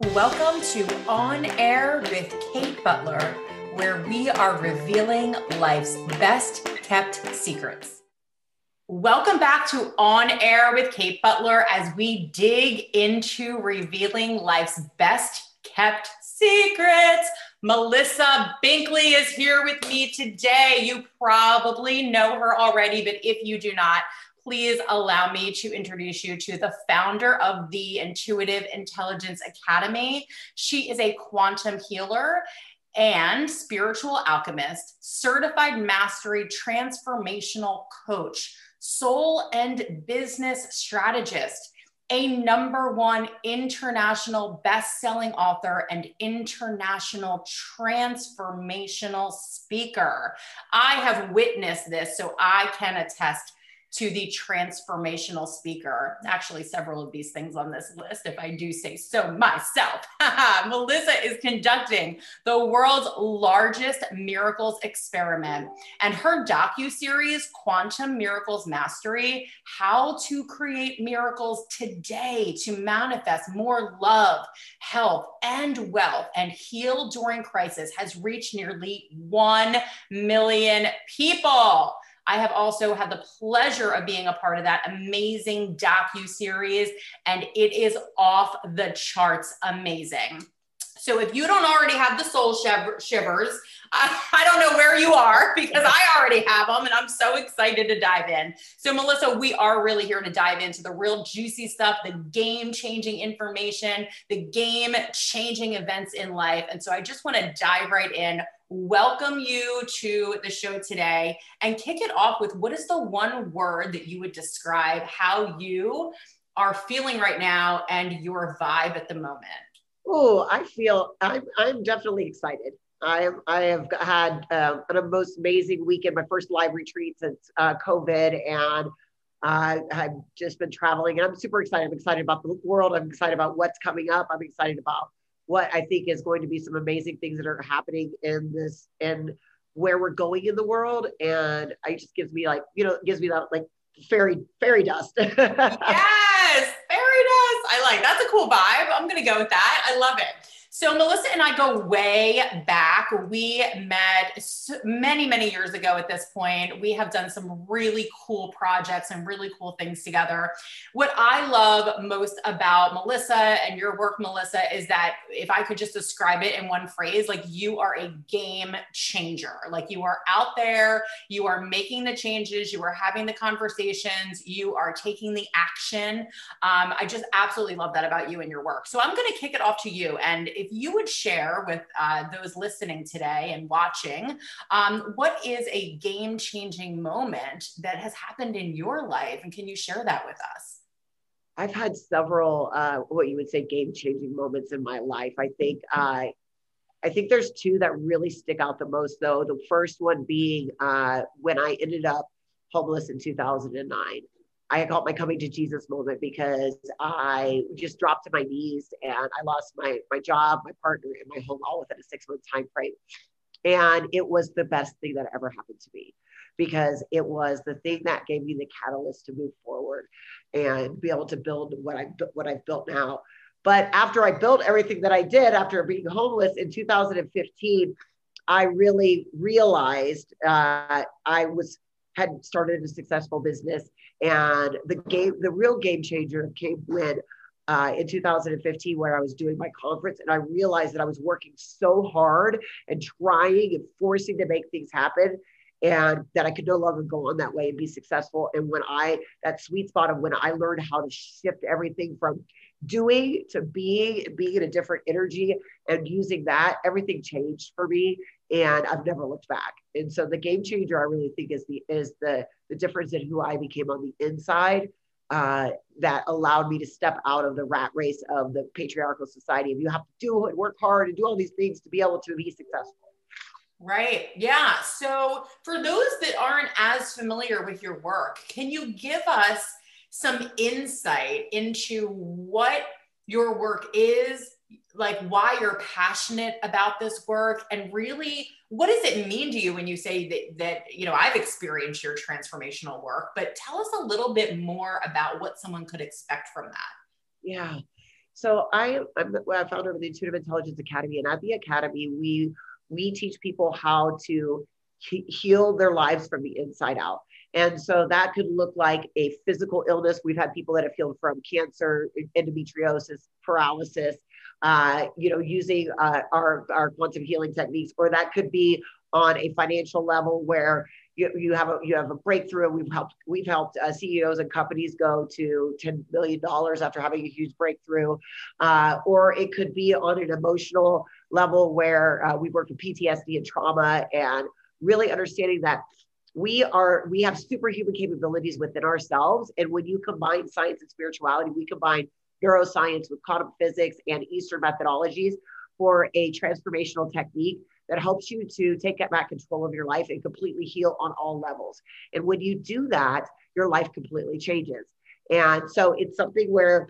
Welcome to On Air with Kate Butler, where we are revealing life's best kept secrets. Welcome back to On Air with Kate Butler as we dig into revealing life's best kept secrets. Melissa Binkley is here with me today. You probably know her already, but if you do not, please allow me to introduce you to the founder of the Intuitive Intelligence Academy. She is a quantum healer and spiritual alchemist, certified mastery transformational coach, soul and business strategist, a number one international best-selling author and international transformational speaker. I have witnessed this, so I can attest to the transformational speaker. Actually, several of these things on this list, if I do say so myself. Melissa is conducting the world's largest miracles experiment, and her docu series, Quantum Miracles Mastery: How to Create Miracles Today to Manifest More Love, Health, and Wealth, and Heal During Crisis, has reached nearly one million people. I have also had the pleasure of being a part of that amazing docu series, and it is off the charts amazing. So if you don't already have the soul shivers, I, I, don't know where you are because I already have them and I'm so excited to dive in. So Melissa, we are really here to dive into the real juicy stuff, the game changing information, the game changing events in life. And so I just want to dive right in welcome you to the show today and kick it off with what is the one word that you would describe how you are feeling right now and your vibe at the moment? Oh, I feel I'm, I'm definitely excited. I am, I have had uh, an most amazing weekend, my first live retreat since uh, COVID, and uh, I've just been traveling, and I'm super excited. I'm excited about the world. I'm excited about what's coming up. I'm excited about what I think is going to be some amazing things that are happening in this and where we're going in the world. And it just gives me like, you know, it gives me that like fairy fairy dust. yes, fairy dust. I like that's a cool vibe. I'm gonna go with that. I love it. So Melissa and I go way back. We met many, many years ago at this point. We have done some really cool projects and really cool things together. What I love most about Melissa and your work, Melissa, is that if I could just describe it in one phrase, like you are a game changer. Like you are out there, you are making the changes, you are having the conversations, you are taking the action. Um, I just absolutely love that about you and your work. So I'm going to kick it off to you. And if you would share with uh, those listening today and watching, um, what is a game changing moment that has happened in your life? And can you share that with us? I've had several, uh, what you would say, game changing moments in my life. I think uh, I think there's two that really stick out the most, though. The first one being uh, when I ended up homeless in 2009. I got my coming to Jesus moment because I just dropped to my knees and I lost my my job, my partner, and my home all within a six month time frame. And it was the best thing that ever happened to me because it was the thing that gave me the catalyst to move forward and be able to build what I what I've built now. But after I built everything that I did after being homeless in 2015, I really realized uh, I was had started a successful business. And the game, the real game changer came when uh, in 2015 where I was doing my conference and I realized that I was working so hard and trying and forcing to make things happen and that I could no longer go on that way and be successful. And when I, that sweet spot of when I learned how to shift everything from doing to being, being in a different energy and using that, everything changed for me and I've never looked back. And so the game changer I really think is the is the the difference in who I became on the inside uh, that allowed me to step out of the rat race of the patriarchal society. Of you have to do it, work hard, and do all these things to be able to be successful. Right. Yeah. So for those that aren't as familiar with your work, can you give us some insight into what your work is like why you're passionate about this work and really what does it mean to you when you say that that you know I've experienced your transformational work but tell us a little bit more about what someone could expect from that yeah So I, I'm the founder of the Intuitive Intelligence Academy, and at the academy, we we teach people how to heal their lives from the inside out. And so that could look like a physical illness. We've had people that have healed from cancer, endometriosis, paralysis, uh, you know, using uh, our, our quantum healing techniques, or that could be on a financial level where you, you have a you have a breakthrough. We've helped we've helped uh, CEOs and companies go to ten million dollars after having a huge breakthrough, uh, or it could be on an emotional level where uh, we work with PTSD and trauma and really understanding that we are we have superhuman capabilities within ourselves and when you combine science and spirituality we combine neuroscience with quantum physics and eastern methodologies for a transformational technique that helps you to take back control of your life and completely heal on all levels. And when you do that, your life completely changes. And so it's something where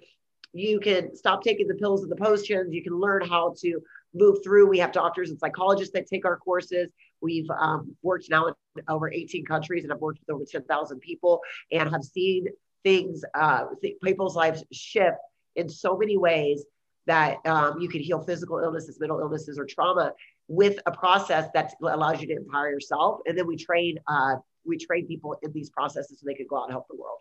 you can stop taking the pills and the potions. You can learn how to move through. We have doctors and psychologists that take our courses. We've um, worked now in over 18 countries and I've worked with over 10,000 people and have seen things, uh, people's lives shift in so many ways that um, you can heal physical illnesses, mental illnesses, or trauma with a process that allows you to empower yourself. And then we train uh, we train people in these processes so they can go out and help the world.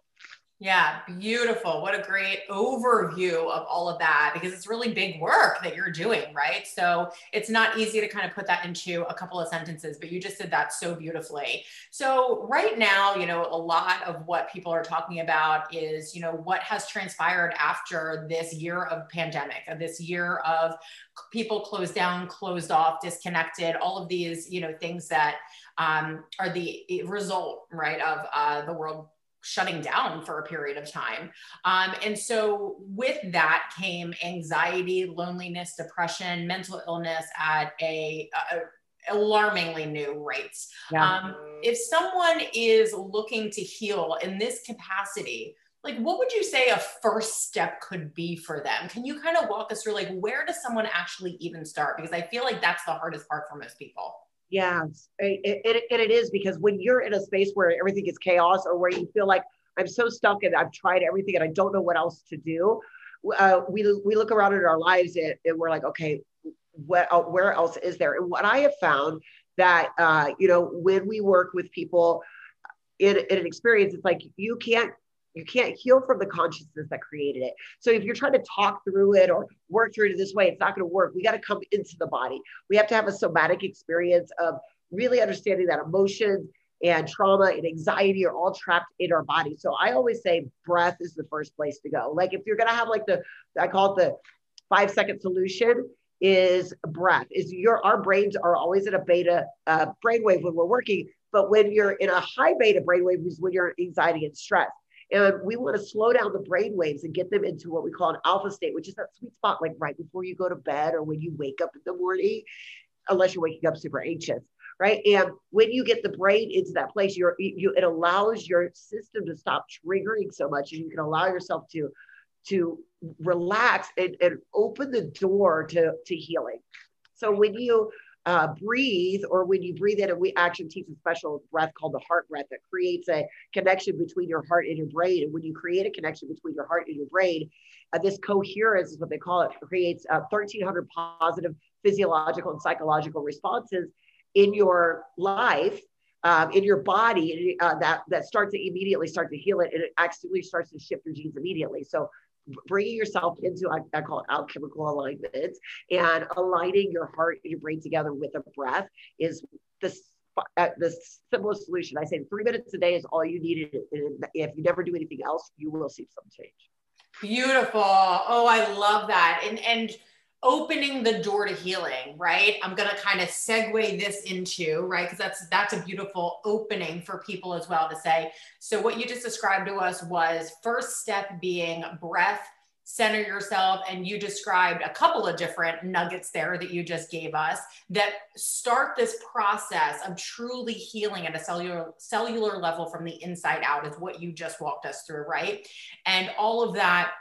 Yeah, beautiful. What a great overview of all of that because it's really big work that you're doing, right? So it's not easy to kind of put that into a couple of sentences, but you just did that so beautifully. So, right now, you know, a lot of what people are talking about is, you know, what has transpired after this year of pandemic, this year of people closed down, closed off, disconnected, all of these, you know, things that um, are the result, right, of uh, the world shutting down for a period of time. Um, and so, with that came anxiety, loneliness, depression, mental illness at a, a alarmingly new rates. Yeah. Um, if someone is looking to heal in this capacity, like what would you say a first step could be for them? Can you kind of walk us through like where does someone actually even start? Because I feel like that's the hardest part for most people. Yeah, it, it, it is because when you're in a space where everything is chaos or where you feel like I'm so stuck and I've tried everything and I don't know what else to do, uh, we, we look around at our lives and, and we're like, okay, what, uh, where else is there? And what I have found that, uh, you know, when we work with people in, in an experience, it's like you can't you can't heal from the consciousness that created it. So if you're trying to talk through it or work through it this way, it's not going to work. We got to come into the body. We have to have a somatic experience of really understanding that emotions and trauma and anxiety are all trapped in our body. So I always say breath is the first place to go. Like if you're going to have like the, I call it the five second solution is breath is your, our brains are always in a beta uh, brainwave when we're working. But when you're in a high beta brainwave is when you're anxiety and stress. And we want to slow down the brain waves and get them into what we call an alpha state, which is that sweet spot, like right before you go to bed or when you wake up in the morning, unless you're waking up super anxious, right? And when you get the brain into that place, you're, you, it allows your system to stop triggering so much and you can allow yourself to to relax and, and open the door to, to healing. So when you uh, breathe, or when you breathe in, and we actually teach a special breath called the heart breath that creates a connection between your heart and your brain. And when you create a connection between your heart and your brain, uh, this coherence is what they call it, creates uh, 1,300 positive physiological and psychological responses in your life. Um, in your body uh, that that starts to immediately start to heal it and it actually starts to shift your genes immediately so bringing yourself into I, I call it alchemical alignment and aligning your heart and your brain together with a breath is the uh, the simplest solution. I say three minutes a day is all you need. And if you never do anything else, you will see some change. Beautiful. Oh, I love that. And and opening the door to healing, right? I'm going to kind of segue this into, right? Because that's that's a beautiful opening for people as well to say. So what you just described to us was first step being breath, center yourself and you described a couple of different nuggets there that you just gave us that start this process of truly healing at a cellular cellular level from the inside out is what you just walked us through, right? And all of that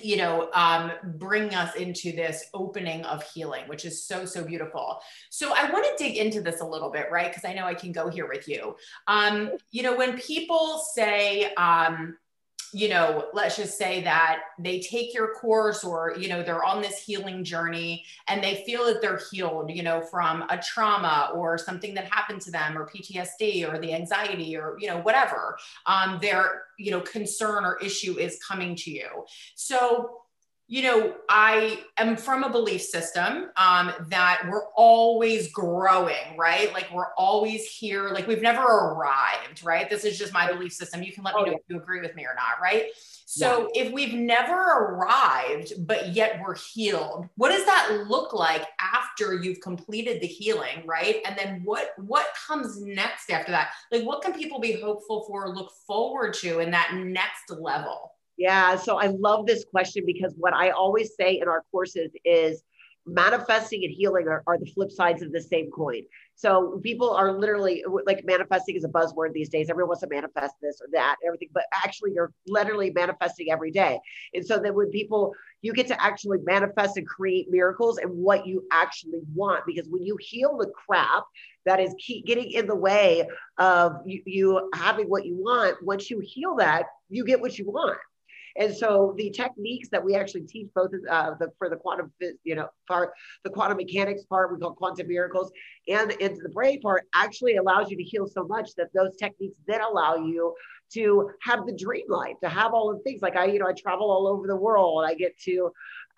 you know, um, bring us into this opening of healing, which is so, so beautiful. So I want to dig into this a little bit, right? Because I know I can go here with you. Um, you know, when people say, um, you know, let's just say that they take your course or, you know, they're on this healing journey and they feel that they're healed, you know, from a trauma or something that happened to them or PTSD or the anxiety or, you know, whatever um, their, you know, concern or issue is coming to you. So, you know, I am from a belief system um, that we're always growing, right? Like we're always here, like we've never arrived, right? This is just my belief system. You can let me oh, know if you agree with me or not, right? So yeah. if we've never arrived, but yet we're healed, what does that look like after you've completed the healing, right? And then what what comes next after that? Like what can people be hopeful for, look forward to in that next level? Yeah, so I love this question because what I always say in our courses is manifesting and healing are, are, the flip sides of the same coin. So people are literally like manifesting is a buzzword these days. Everyone wants to manifest this or that, everything, but actually you're literally manifesting every day. And so that when people, you get to actually manifest and create miracles and what you actually want, because when you heal the crap that is keep getting in the way of you, you having what you want, once you heal that, you get what you want. And so the techniques that we actually teach both uh, the, for the quantum, you know, part, the quantum mechanics part, we call quantum miracles, and into the brain part actually allows you to heal so much that those techniques then allow you to have the dream life, to have all the things. Like I, you know, I travel all over the world. I get to,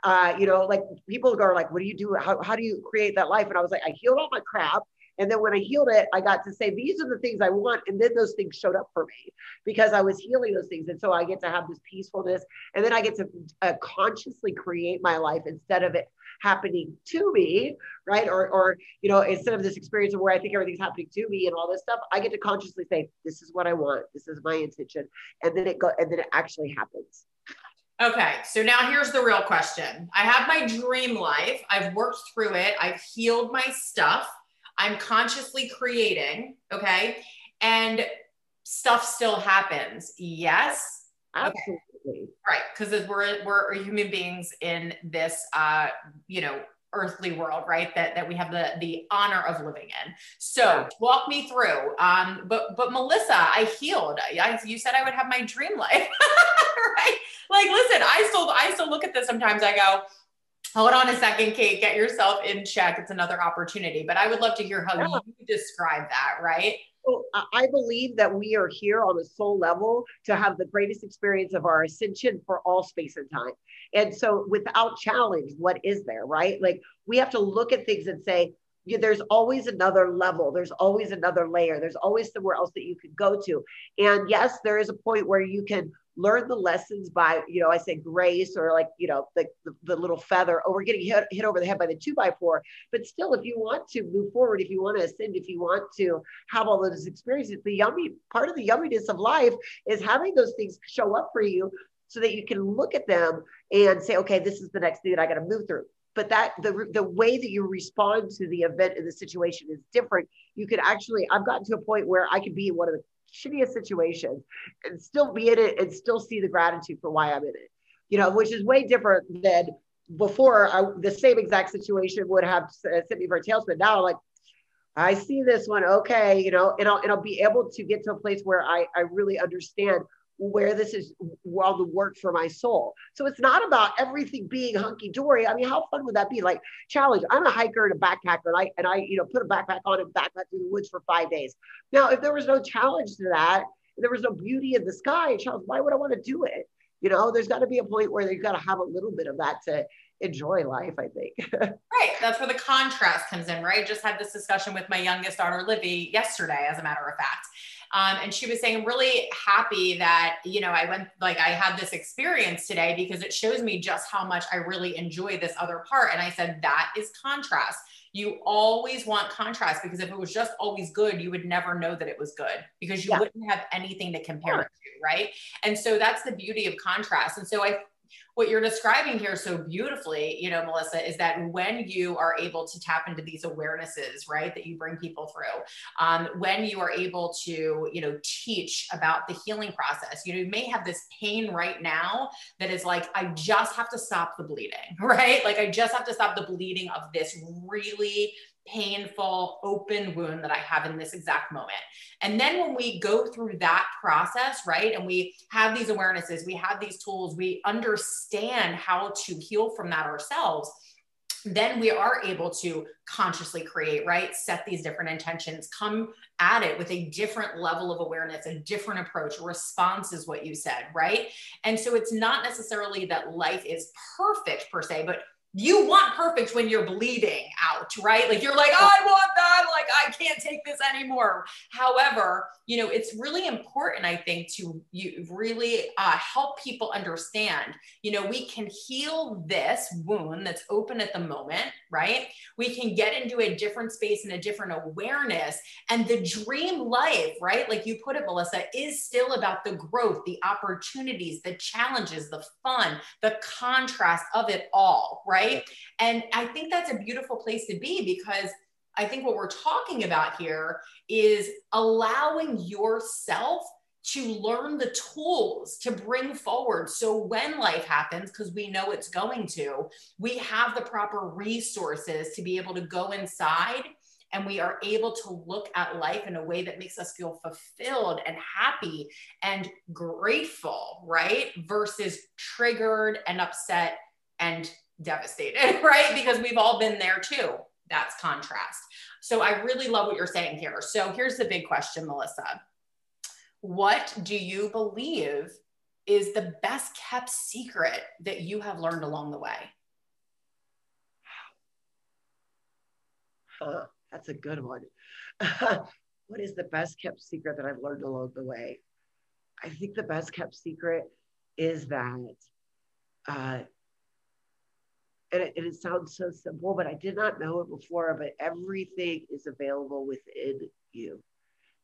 uh, you know, like people are like, what do you do? How, how do you create that life? And I was like, I healed all my crap. And then when I healed it, I got to say, these are the things I want. And then those things showed up for me because I was healing those things. And so I get to have this peacefulness. And then I get to uh, consciously create my life instead of it happening to me, right? Or, or, you know, instead of this experience of where I think everything's happening to me and all this stuff, I get to consciously say, this is what I want. This is my intention. And then it go, and then it actually happens. Okay, so now here's the real question. I have my dream life. I've worked through it. I've healed my stuff. I'm consciously creating, okay? And stuff still happens. Yes. Absolutely. Okay. Right. Because we're, we're human beings in this, uh, you know, earthly world, right? That, that we have the, the honor of living in. So walk me through. Um, but, but Melissa, I healed. I, you said I would have my dream life, right? Like, listen, I still, I still look at this sometimes. I go, hold on a second, Kate, get yourself in check. It's another opportunity. But I would love to hear how yeah. you describe that, right? Well, I believe that we are here on a soul level to have the greatest experience of our ascension for all space and time. And so, without challenge, what is there, right? Like, we have to look at things and say, there's always another level there's always another layer there's always somewhere else that you can go to and yes there is a point where you can learn the lessons by, you know, I say grace or like, you know, the, the, the, little feather, or we're getting hit, hit over the head by the two by four. But still, if you want to move forward, if you want to ascend, if you want to have all those experiences, the yummy part of the yumminess of life is having those things show up for you so that you can look at them and say, okay, this is the next thing that I got to move through but that the the way that you respond to the event and the situation is different you could actually i've gotten to a point where i could be in one of the shittiest situations and still be in it and still see the gratitude for why I'm in it. You know, which is way different than before I, the same exact situation would have uh, sent me for a tailspin. Now, like, I see this one, okay, you know, and I'll, and I'll be able to get to a place where I, I really understand where this is well the work for my soul. So it's not about everything being hunky dory. I mean, how fun would that be? Like challenge. I'm a hiker and a backpacker, and I and I you know put a backpack on and backpack through the woods for five days. Now, if there was no challenge to that, there was no beauty in the sky, challenge, why would I want to do it? You know, there's got to be a point where you've got to have a little bit of that to enjoy life, I think. right. That's where the contrast comes in, right? Just had this discussion with my youngest daughter, Livy, yesterday, as a matter of fact. Um, and she was saying, I'm really happy that, you know, I went, like, I had this experience today because it shows me just how much I really enjoy this other part. And I said, that is contrast. You always want contrast because if it was just always good, you would never know that it was good because you yeah. wouldn't have anything to compare it to. Right. And so that's the beauty of contrast. And so I what you're describing here so beautifully, you know, Melissa, is that when you are able to tap into these awarenesses, right, that you bring people through, um, when you are able to, you know, teach about the healing process, you know, you may have this pain right now that is like, I just have to stop the bleeding, right? Like, I just have to stop the bleeding of this really painful, open wound that I have in this exact moment. And then when we go through that process, right, and we have these awarenesses, we have these tools, we understand how to heal from that ourselves then we are able to consciously create, right? Set these different intentions, come at it with a different level of awareness, a different approach. Response is what you said, right? And so it's not necessarily that life is perfect per se, but you want perfect when you're bleeding out, right? Like you're like, oh, I want that. Like I can't take this anymore. However, you know, it's really important, I think, to you really uh, help people understand. You know, we can heal this wound that's open at the moment, right? We can get into a different space and a different awareness, and the dream life, right? Like you put it, Melissa, is still about the growth, the opportunities, the challenges, the fun, the contrast of it all, right? Right? And I think that's a beautiful place to be because I think what we're talking about here is allowing yourself to learn the tools to bring forward. So when life happens, because we know it's going to, we have the proper resources to be able to go inside and we are able to look at life in a way that makes us feel fulfilled and happy and grateful, right? Versus triggered and upset and devastated, right? Because we've all been there too. That's contrast. So I really love what you're saying here. So here's the big question, Melissa. What do you believe is the best kept secret that you have learned along the way? Huh, that's a good one. what is the best kept secret that I've learned along the way? I think the best kept secret is that uh, and it, and it sounds so simple, but I did not know it before. But everything is available within you.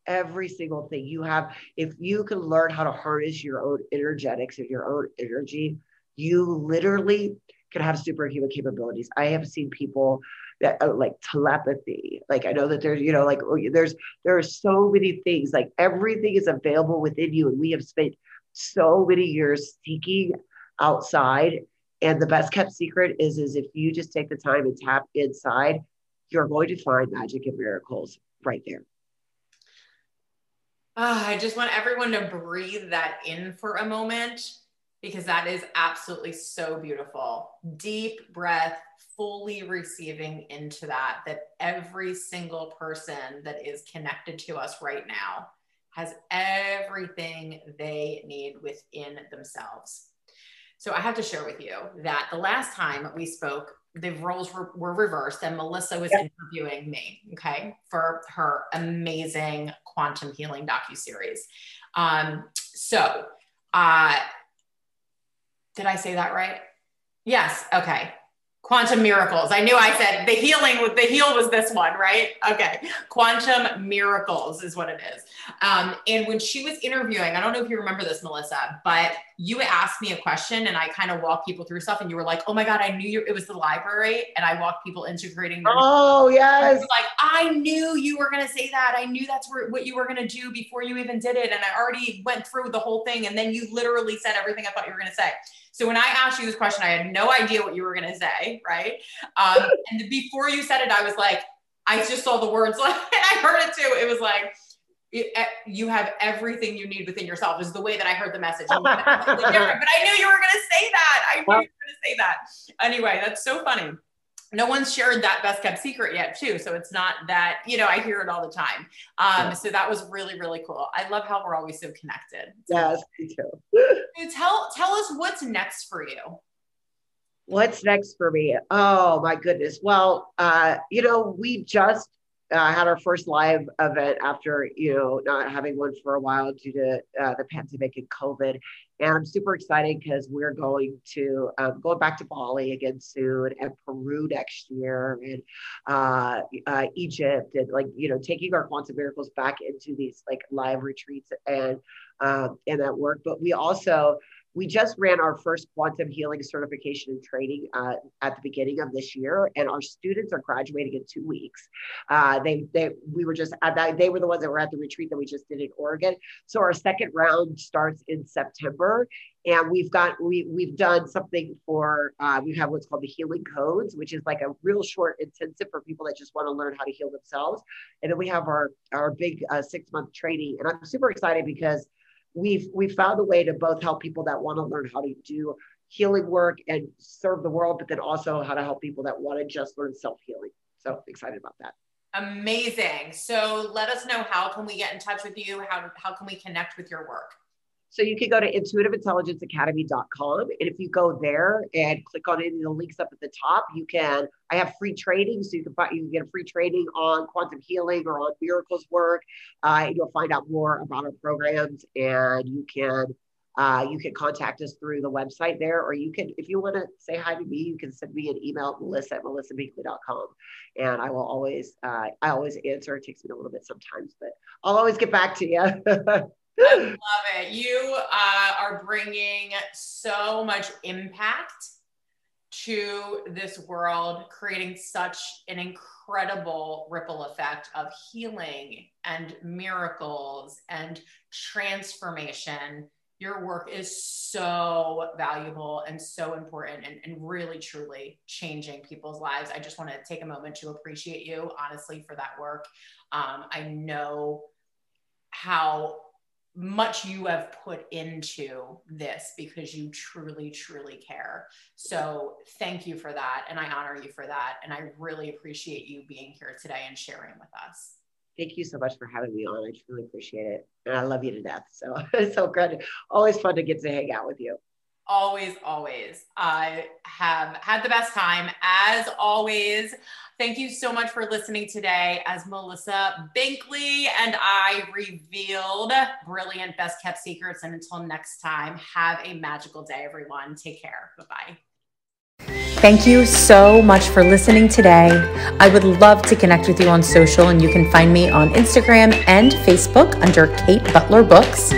Every single thing you have, if you can learn how to harness your own energetics and your own energy, you literally can have superhuman capabilities. I have seen people that uh, like telepathy. Like I know that there's, you know, like oh, there's there are so many things. Like everything is available within you, and we have spent so many years seeking outside and the best kept secret is, is if you just take the time and tap inside, you're going to find magic and miracles right there. Uh, I just want everyone to breathe that in for a moment because that is absolutely so beautiful. Deep breath, fully receiving into that, that every single person that is connected to us right now has everything they need within themselves. So I have to share with you that the last time we spoke, the roles were, were reversed and Melissa was yep. interviewing me, okay, for her amazing quantum healing docu-series. Um, so uh, did I say that right? Yes. Okay quantum miracles. I knew I said the healing with the heal was this one, right? Okay. Quantum miracles is what it is. Um, and when she was interviewing, I don't know if you remember this, Melissa, but you asked me a question and I kind of walked people through stuff and you were like, oh my God, I knew you, it was the library. And I walked people integrating. Oh, yes. Like, I knew you were going to say that. I knew that's where, what you were going to do before you even did it. And I already went through the whole thing. And then you literally said everything I thought you were going to say. So when I asked you this question, I had no idea what you were going to say, right? Um, and before you said it, I was like, I just saw the words, like, I heard it too. It was like, eh, you have everything you need within yourself is the way that I heard the message. but I knew you were going to say that. I knew you were going to say that. Anyway, that's so funny no one's shared that best kept secret yet too. So it's not that you know i hear it all the time. Um, yeah. so that was really really cool. I love how we're always so connected. Yes me too. So tell tell us what's next for you. What's next for me? Oh my goodness. Well uh, you know we just uh, had our first live event after you know not having one for a while due to uh, the pandemic and COVID, and I'm super excited because we're going to um, going back to Bali again soon, and Peru next year, and uh, uh, Egypt, and like you know taking our quantum miracles back into these like live retreats and um, and that work. But we also we just ran our first quantum healing certification and training uh, at the beginning of this year, and our students are graduating in two weeks. Uh, they, they, we were just at that, they were the ones that were at the retreat that we just did in Oregon. So our second round starts in September, and we've got we we've done something for uh, we have what's called the healing codes which is like a real short intensive for people that just want to learn how to heal themselves and then we have our our big uh, six month training and i'm super excited because we've we've found a way to both help people that want to learn how to do healing work and serve the world, but then also how to help people that want to just learn self healing. So excited about that. Amazing. So let us know how can we get in touch with you? How how can we connect with your work? So you can go to intuitiveintelligenceacademy.com. And if you go there and click on any of the links up at the top, you can, I have free training. So you can find, you can get a free training on quantum healing or on miracles work. Uh, you'll find out more about our programs and you can, uh, you can contact us through the website there, or you can, if you want to say hi to me, you can send me an email melissa at melissabinkley.com. And I will always, uh, I always answer. It takes me a little bit sometimes, but I'll always get back to you. I love it. You uh, are bringing so much impact to this world, creating such an incredible ripple effect of healing and miracles and transformation. Your work is so valuable and so important and, and really truly changing people's lives. I just want to take a moment to appreciate you, honestly, for that work. Um, I know how much you have put into this because you truly, truly care. So thank you for that. And I honor you for that. And I really appreciate you being here today and sharing with us. Thank you so much for having me on. I truly appreciate it. And I love you to death. So it's so good. Always fun to get to hang out with you always, always. I have had the best time. As always, thank you so much for listening today as Melissa Binkley and I revealed brilliant best kept secrets. And until next time, have a magical day, everyone. Take care. Bye bye. Thank you so much for listening today. I would love to connect with you on social, and you can find me on Instagram and Facebook under Kate Butler Books.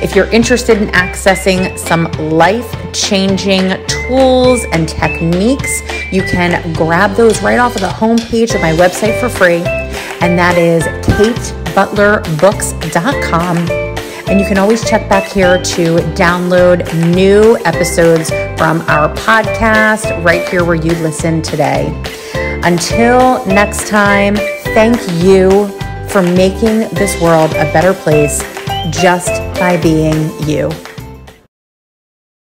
If you're interested in accessing some life changing tools and techniques, you can grab those right off of the homepage of my website for free. And that is katebutlerbooks.com. And you can always check back here to download new episodes from our podcast right here where you listen today. Until next time, thank you for making this world a better place just by being you.